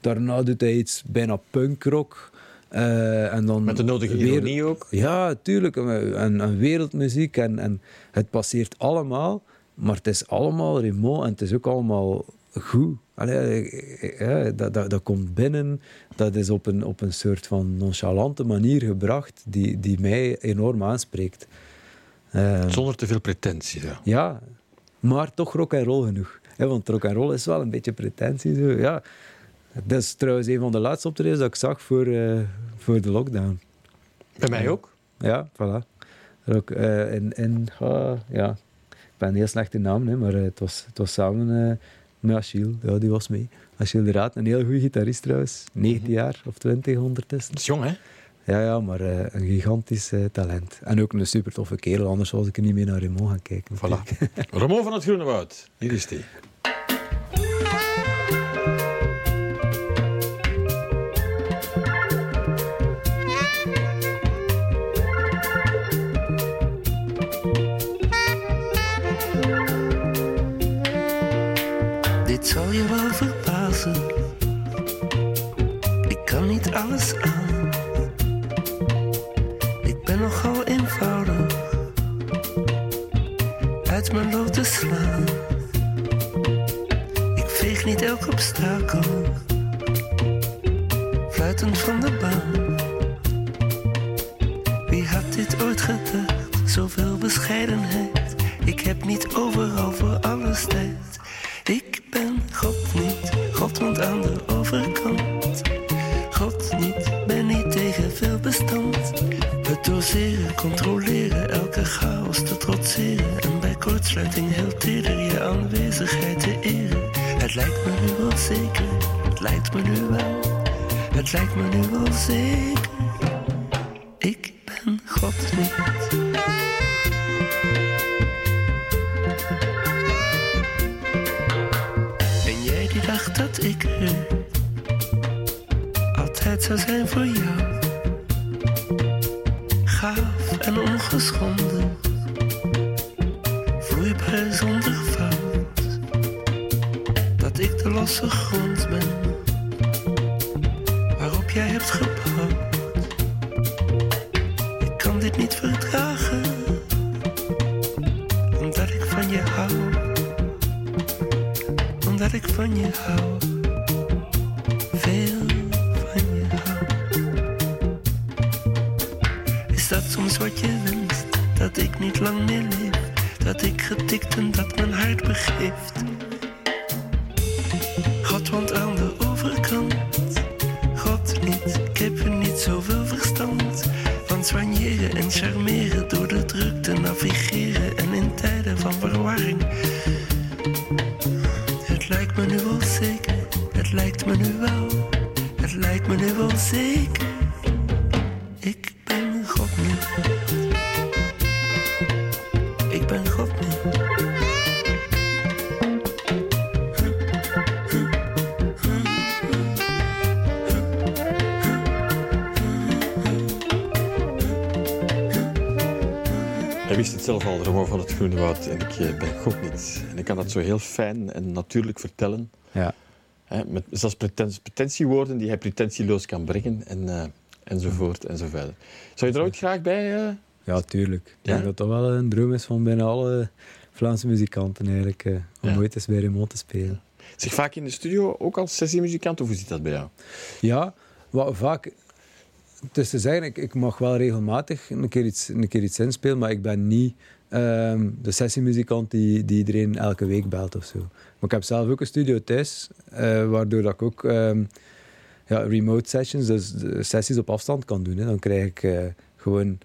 daarna doet hij iets bijna punkrock. Eh, en dan Met de nodige ironie ook. ja, tuurlijk. En, en wereldmuziek. En, en het passeert allemaal. Maar het is allemaal remote en het is ook allemaal goed. Allee, ja, dat, dat, dat komt binnen. Dat is op een, op een soort van nonchalante manier gebracht die, die mij enorm aanspreekt. Eh, Zonder te veel pretentie. Ja. ja, maar toch rock en roll genoeg. Hè, want rock en roll is wel een beetje pretentie. Zo. Ja. Dat is trouwens een van de laatste optredens dat ik zag voor, eh, voor de lockdown. Bij mij ook. Ja, voilà. Ook, eh, in, in, ah, ja. Ik ben heel slecht in naam, hè, maar eh, het, was, het was samen eh, met Achille. Ja, die was mee. Achille de Raad, een heel goede gitarist trouwens. 19 jaar of 20 ondertussen. Dat is jong, hè? Ja, ja, maar eh, een gigantisch eh, talent. En ook een super toffe kerel, anders was ik er niet meer naar Raymond gaan kijken. Voilà. Romo [LAUGHS] van het Groene Woud. Hier is die. Ik ben nogal eenvoudig. Uit mijn lood te slaan. Ik veeg niet elk obstakel. Fluitend van de kortsluiting heel teder je aanwezigheid te eren. Het lijkt me nu wel zeker, het lijkt me nu wel. Het lijkt me nu wel zeker. Wist het zelf al, Remo van het Groene Woud. En ik eh, ben God niet. En ik kan dat zo heel fijn en natuurlijk vertellen. Ja. Hè, met zelfs pretentiewoorden die hij pretentieloos kan brengen. En, eh, enzovoort en zo verder. Zou je er ooit graag bij... eh, Ja, tuurlijk. Ik Ja? denk dat dat wel een droom is van bijna alle Vlaamse muzikanten eigenlijk. om Ja. ooit eens bij Raymond te spelen. Zeg vaak in de studio ook als sessiemuzikant of hoe zit dat bij jou? Ja, wat vaak... Het is te zeggen, ik, ik mag wel regelmatig een keer iets, een keer iets inspelen, maar ik ben niet ehm, de sessiemuzikant die, die iedereen elke week belt of zo. Maar ik heb zelf ook een studio thuis, eh, waardoor dat ik ook ehm, ja, remote sessions, dus sessies op afstand kan doen. Hè. Dan krijg ik eh, gewoon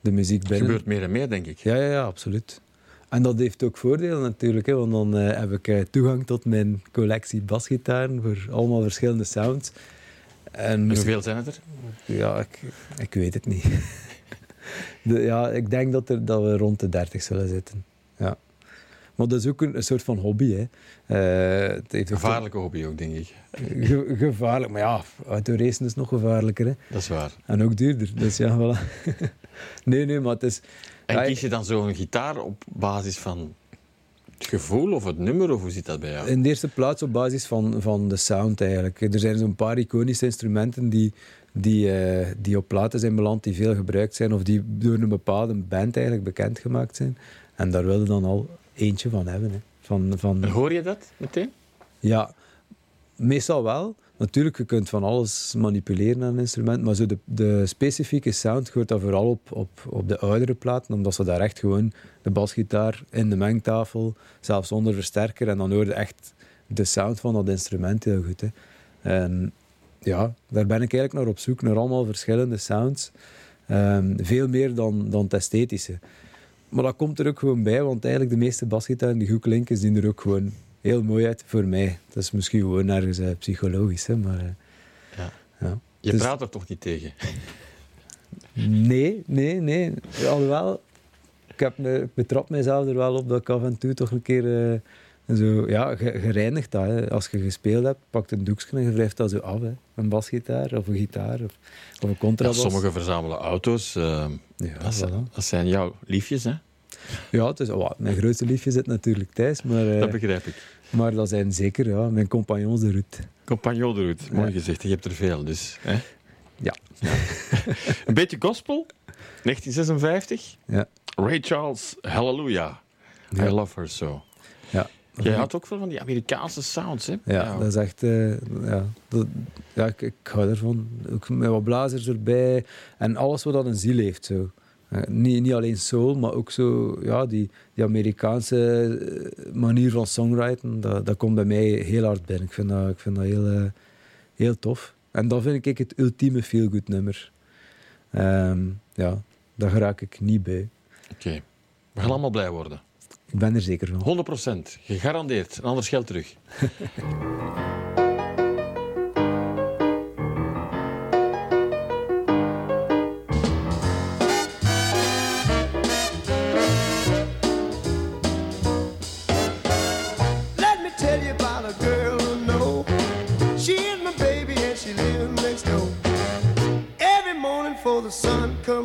de muziek binnen. gebeurt meer en meer, denk ik. Ja, ja, ja, absoluut. En dat heeft ook voordelen natuurlijk, hè, want dan eh, heb ik toegang tot mijn collectie basgitaren voor allemaal verschillende sounds. En hoeveel zijn het er? ja, ik, ik weet het niet. [LAUGHS] De, ja, ik denk dat, er, dat we rond de 30 zullen zitten. Ja. Maar dat is ook een, een soort van hobby. Hè. Eh, het heeft ook- Gevaarlijke hobby ook, denk ik. Ge- gevaarlijk, maar ja, autoracen is nog gevaarlijker. Hè. Dat is waar. En ook duurder. Dus ja, [LAUGHS] voilà. nee, nee, maar het is... En kies je dan zo'n gitaar op basis van het gevoel of het nummer? Of hoe zit dat bij jou? In de eerste plaats op basis van, van de sound eigenlijk. Er zijn zo'n paar iconische instrumenten die, die, eh, die op platen zijn beland, die veel gebruikt zijn of die door een bepaalde band eigenlijk bekendgemaakt zijn. En daar wilde dan al eentje van hebben. Hè. Van, van, En hoor je dat meteen? ja, meestal wel. Natuurlijk, je kunt van alles manipuleren aan een instrument, maar zo de, de specifieke sound hoort dat vooral op, op, op de oudere platen, omdat ze daar echt gewoon de basgitaar in de mengtafel, zelfs zonder versterker, en dan hoor je echt de sound van dat instrument heel goed. Hè. En ja, daar ben ik eigenlijk naar op zoek, naar allemaal verschillende sounds. Ehm, veel meer dan, dan het esthetische. Maar dat komt er ook gewoon bij, want eigenlijk de meeste basgitaren die goed klinken, zien er ook gewoon heel mooi uit voor mij. Dat is misschien gewoon ergens eh, psychologisch, hè, maar... eh, Ja. ja. Je Dus- praat er toch niet tegen? Nee, nee, nee. Alhoewel, ik, heb me, betrap mezelf er wel op dat ik af en toe toch een keer eh, zo... Ja, ge- gereinigd dat. Hè. Als je gespeeld hebt, pakt een doekje en je wrijft dat zo af. Hè. Een basgitaar of een gitaar of, of een Ja, contrabas. sommigen verzamelen auto's. Ja, dat, voilà. dat zijn jouw liefjes, hè? Ja, het is, oh, mijn grootste liefje zit natuurlijk thuis, maar, eh, Dat begrijp ik. maar dat zijn zeker ja, mijn compagnons de route. Compagnon de route, mooi Ja. gezegd. Je hebt er veel, dus. Hè? Ja. [LAUGHS] Een beetje gospel, 1956. Ja. Ray Charles, Hallelujah. Ja. I love her so. Ja. Jij had ook veel van die Amerikaanse sounds, hè? Ja, dat is echt... eh, ja, dat, ja ik, ik hou ervan. Ook met wat blazers erbij. En alles wat dat een ziel heeft. Zo. Eh, niet, niet alleen soul, maar ook zo... Ja, die, die Amerikaanse eh, manier van songwriting, dat, dat komt bij mij heel hard binnen. Ik vind dat, ik vind dat heel, eh, heel tof. En dat vind ik het ultieme feel-good nummer. Ehm, ja, daar raak ik niet bij. Oké. We gaan allemaal blij worden. Ik ben er zeker van. 100 procent. Gegarandeerd. En anders geld terug. [LAUGHS]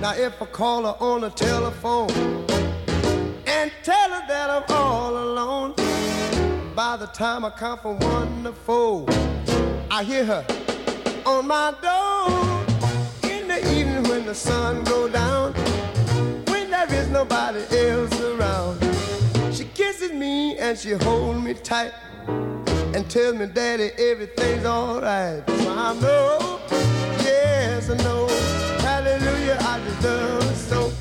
Now if I call her on the telephone and tell her that I'm all alone, by the time I count from one to four, I hear her on my door in the evening when the sun go down, when there is nobody else around. She kisses me and she holds me tight and tells me, Daddy, everything's alright. So I know, yes, I know, hallelujah, I her so.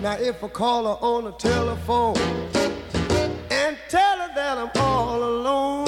Now if I call her on the telephone and tell her that I'm all alone,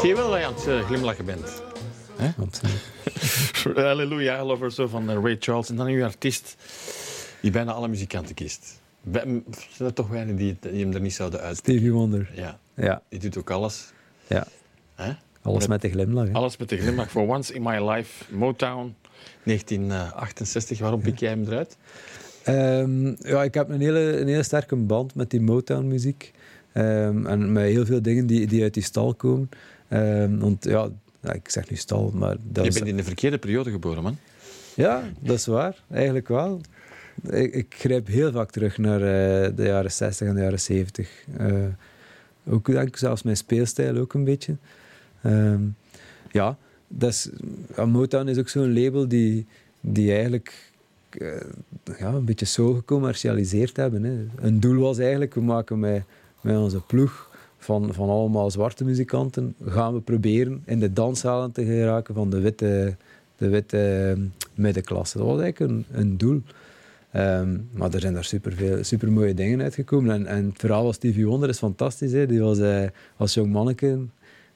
Zie je wel dat je aan het eh, glimlachen bent? Absoluut. [LAUGHS] Halleluja, I Love Her So van eh, Ray Charles. En dan uw artiest die bijna alle muzikanten kiest. Bij- m- Zijn er toch weinig die, hem er niet zouden uit? Stevie Wonder. Ja, Ja, die doet ook alles. ja. Hè? Alles met de glimlach. hè. Alles met de glimlach. For Once in My Life, Motown, 1968. Waarom pik jij hem eruit? Ehm, ja, ik heb een hele, een hele sterke band met die Motown-muziek. Ehm, en met heel veel dingen die, die uit die stal komen. Ehm, want ja, ik zeg nu stal, maar dat Je bent in de verkeerde periode geboren, man. Ja, dat is waar. Eigenlijk wel. Ik, ik grijp heel vaak terug naar eh, de jaren 60 en de jaren 70. Eh, ook denk ik zelfs mijn speelstijl ook een beetje. Ehm, ja, dat is, Motown is ook zo'n label die, die eigenlijk eh, ja, een beetje zo gecommercialiseerd hebben. Hè. Een doel was eigenlijk, we maken met, met onze ploeg van, van allemaal zwarte muzikanten, gaan we proberen in de danszalen te geraken van de witte, de witte eh, middenklasse. Dat was eigenlijk een, een doel. Ehm, maar er zijn daar super, mooie dingen uitgekomen. En, en het verhaal van Stevie Wonder is fantastisch. Hè. Die was, eh, als jong manneke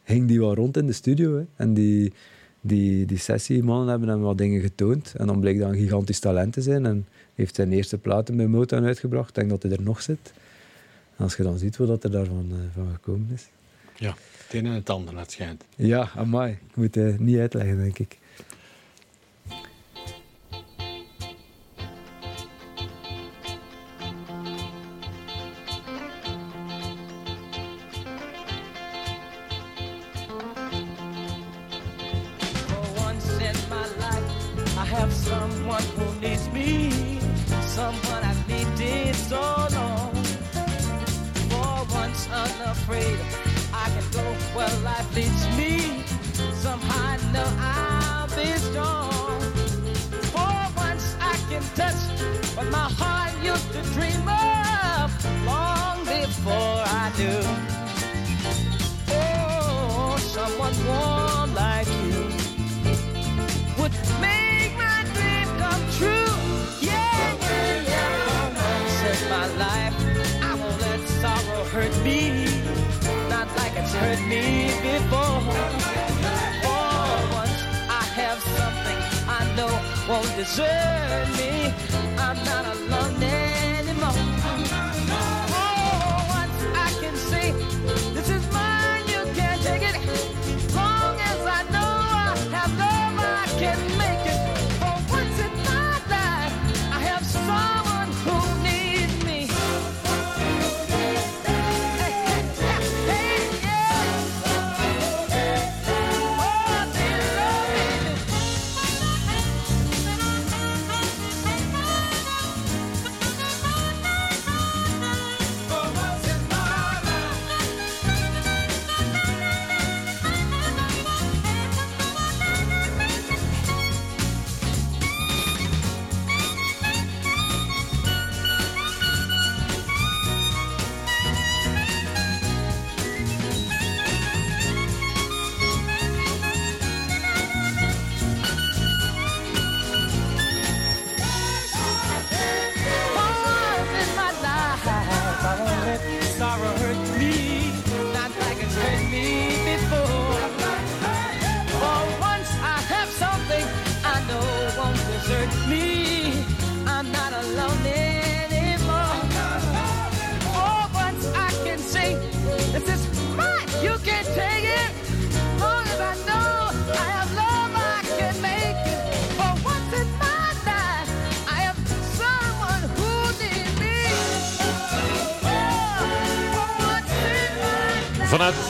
ging die wel rond in de studio. Hè. En die, die, die sessiemannen hebben hem wat dingen getoond. En dan bleek dat een gigantisch talent te zijn. En heeft zijn eerste platen bij Motown uitgebracht. Ik denk dat hij er nog zit. Als je dan ziet wat er daarvan eh, van gekomen is. Ja, het een en het ander, het schijnt. Ja, amai. Ik moet het niet uitleggen, denk ik.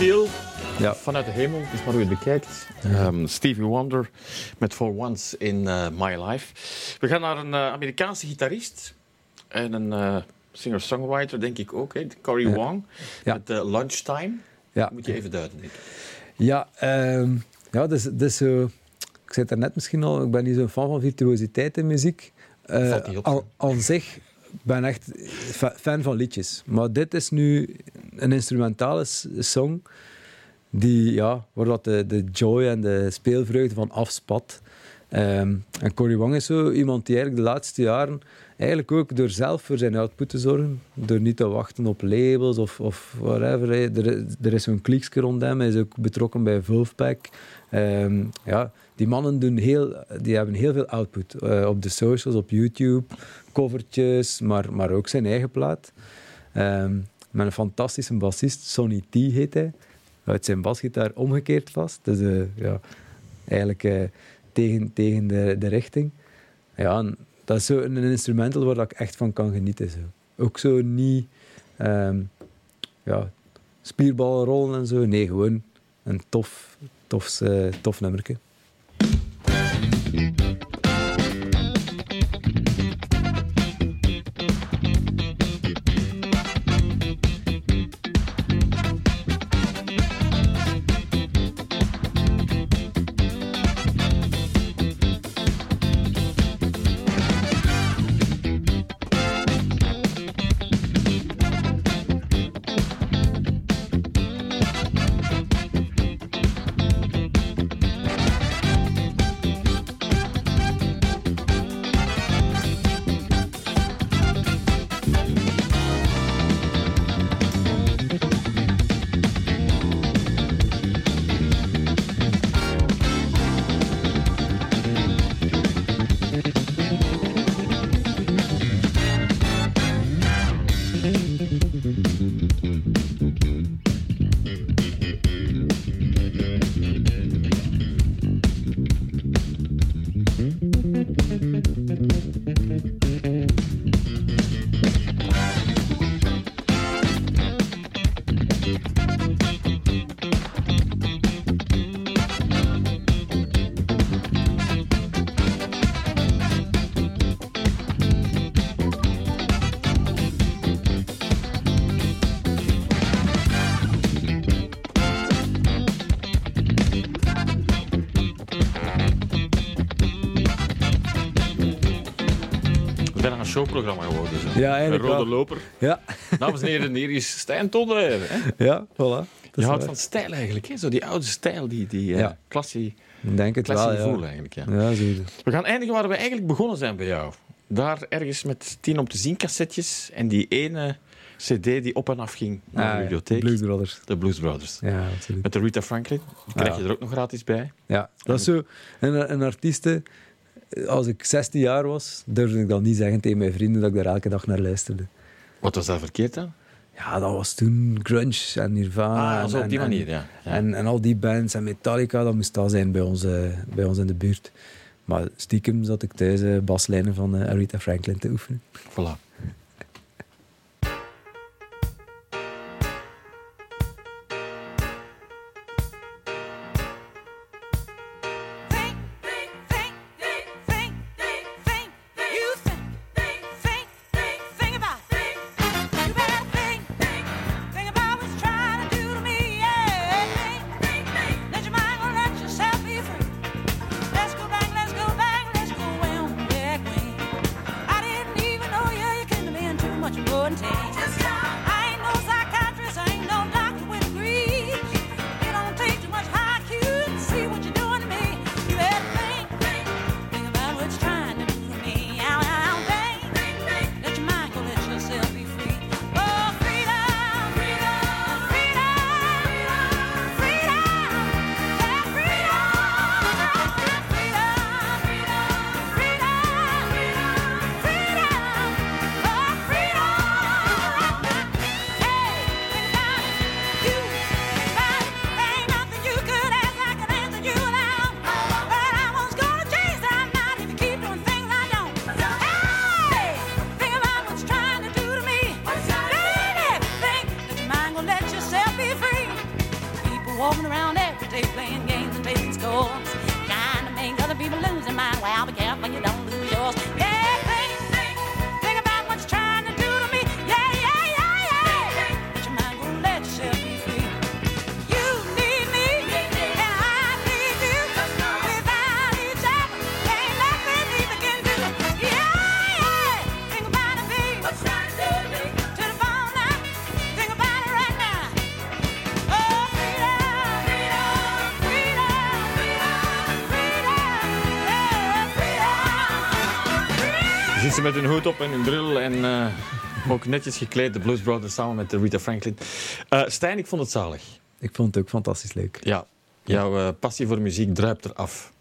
Vanuit de ziel, Ja. vanuit de hemel, is maar hoe je het bekijkt. Ehm, Stevie Wonder met For Once in eh, My Life. We gaan naar een eh, Amerikaanse gitarist en een eh, singer-songwriter, denk ik ook, hè, Cory Ja. Wong. Ja. Met Lunchtime. Ja. Moet je even duiden, denk ik. Ja, ehm, ja dus, dus zo... Ik zei het net misschien al, ik ben niet zo'n fan van virtuositeit in muziek. Eh, op, al, aan zich ben echt fa- fan van liedjes. Maar dit is nu een instrumentale song die, ja, waar dat de, de joy en de speelvreugde van afspat. Ehm, en Cory Wong is zo iemand die eigenlijk de laatste jaren eigenlijk ook door zelf voor zijn output te zorgen, door niet te wachten op labels of, of whatever. Er, er is zo'n kliekje rond hem, hij is ook betrokken bij Wolfpack. Ehm, ja, die mannen doen heel, die hebben heel veel output eh, op de socials, op YouTube, covertjes, maar, maar ook zijn eigen plaat. Ehm, met een fantastische bassist, Sonny T heet hij. Uit zijn basgitaar omgekeerd vast. Dus ja, eigenlijk eh, tegen, tegen de, de richting. Ja, dat is zo een instrumental waar ik echt van kan genieten. Zo. Ook zo niet ehm, ja, spierballen rollen en zo. Nee, gewoon een tof, tof, tof nummerke. Showprogramma geworden. Zo. Ja, eigenlijk Een rode wel. loper. Ja, Dames en heren, hier is Stijn Todder. Hè? [LAUGHS] ja voilà. Dat Je houdt van stijl eigenlijk, hè? Zo die oude stijl, die, die eh, Ja. klassie, denk het wel, ja. gevoel eigenlijk. Ja. Ja. We gaan eindigen waar we eigenlijk begonnen zijn bij jou. Daar ergens met tien om te zien cassettes en die ene cd die op en af ging naar Ah, de bibliotheek. Blues Brothers. De Blues Brothers. Ja, absoluut. Met de Rita Franklin. Die krijg Ah, je ja. er ook nog gratis bij. Ja, dat is zo. Een, een artieste, als ik 16 jaar was, durfde ik dan niet zeggen tegen mijn vrienden dat ik daar elke dag naar luisterde. Wat was daar verkeerd aan? Ja, dat was toen grunge en Nirvana. Ah, en, zo op die en- manier, ja. ja. En, en al die bands en Metallica, dat moest dat zijn bij ons, bij ons in de buurt. Maar stiekem zat ik thuis eh, baslijnen van eh, Aretha Franklin te oefenen. Voilà. Met hun hoed op en hun bril en eh, ook netjes gekleed, de Blues Brothers samen met de Rita Franklin. Eh Stijn, ik vond het zalig. Ik vond het ook fantastisch leuk. Ja, jouw eh, passie voor muziek druipt eraf.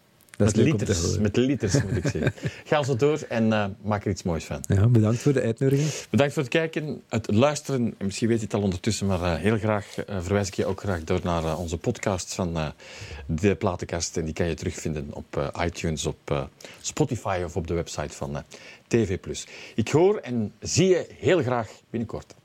Dat met liters, met liters moet ik zeggen. [LAUGHS] Ga zo door en eh, maak er iets moois van. Ja, bedankt voor de uitnodiging. Bedankt voor het kijken, het luisteren. En misschien weet je het al ondertussen, maar eh, heel graag eh, verwijs ik je ook graag door naar onze podcast van de Platenkast. En die kan je terugvinden op iTunes, op Spotify of op de website van TV+. Ik hoor en zie je heel graag binnenkort.